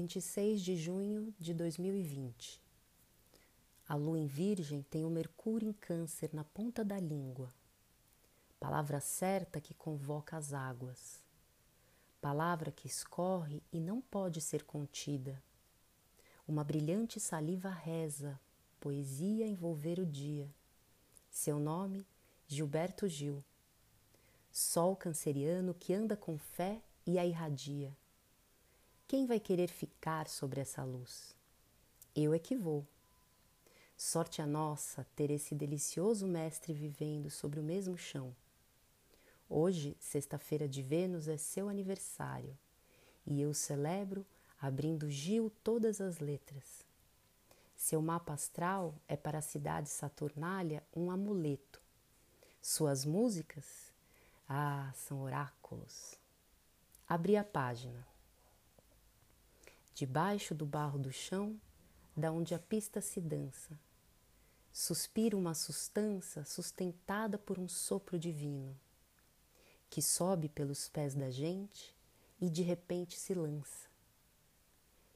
26 de junho de 2020. A lua em Virgem tem o Mercúrio em Câncer na ponta da língua. Palavra certa que convoca as águas. Palavra que escorre e não pode ser contida. Uma brilhante saliva reza, poesia envolver o dia. Seu nome, Gilberto Gil. Sol canceriano que anda com fé e a irradia quem vai querer ficar sobre essa luz? Eu é que vou. Sorte a nossa ter esse delicioso mestre vivendo sobre o mesmo chão. Hoje, sexta-feira de Vênus, é seu aniversário e eu celebro abrindo Gil todas as letras. Seu mapa astral é para a cidade Saturnália um amuleto. Suas músicas, ah, são oráculos. Abri a página debaixo do barro do chão, da onde a pista se dança. Suspira uma sustância sustentada por um sopro divino, que sobe pelos pés da gente e de repente se lança,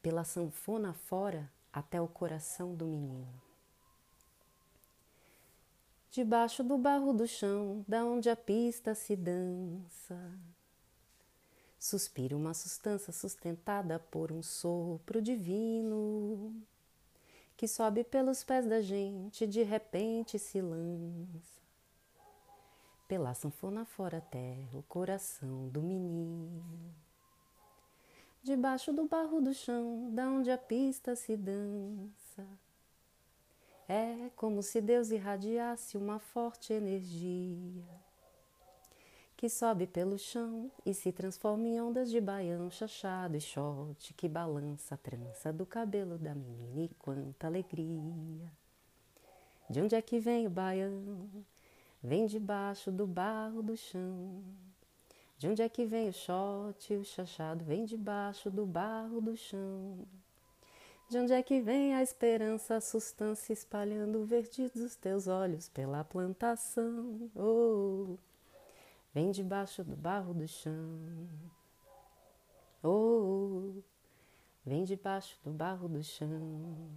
pela sanfona fora até o coração do menino. Debaixo do barro do chão, da onde a pista se dança, Suspira uma sustância sustentada por um sopro divino que sobe pelos pés da gente, de repente se lança pela sanfona fora terra, o coração do menino. Debaixo do barro do chão, da onde a pista se dança. É como se Deus irradiasse uma forte energia que sobe pelo chão e se transforma em ondas de baião, chachado e short que balança a trança do cabelo da menina e quanta alegria. De onde é que vem o baião? Vem debaixo do barro do chão. De onde é que vem o short o chachado? Vem debaixo do barro do chão. De onde é que vem a esperança, a sustância espalhando o verde dos teus olhos pela plantação? Oh, Vem debaixo do barro do chão. Oh, oh, vem debaixo do barro do chão.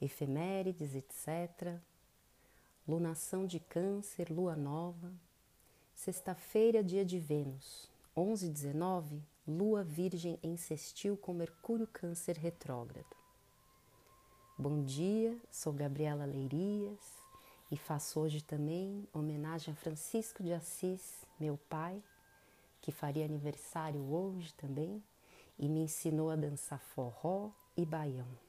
Efemérides, etc. Lunação de Câncer, Lua Nova. Sexta-feira, dia de Vênus. 11 e 19, Lua Virgem em sextil com Mercúrio Câncer retrógrado. Bom dia, sou Gabriela Leirias e faço hoje também homenagem a Francisco de Assis, meu pai, que faria aniversário hoje também e me ensinou a dançar forró e baião.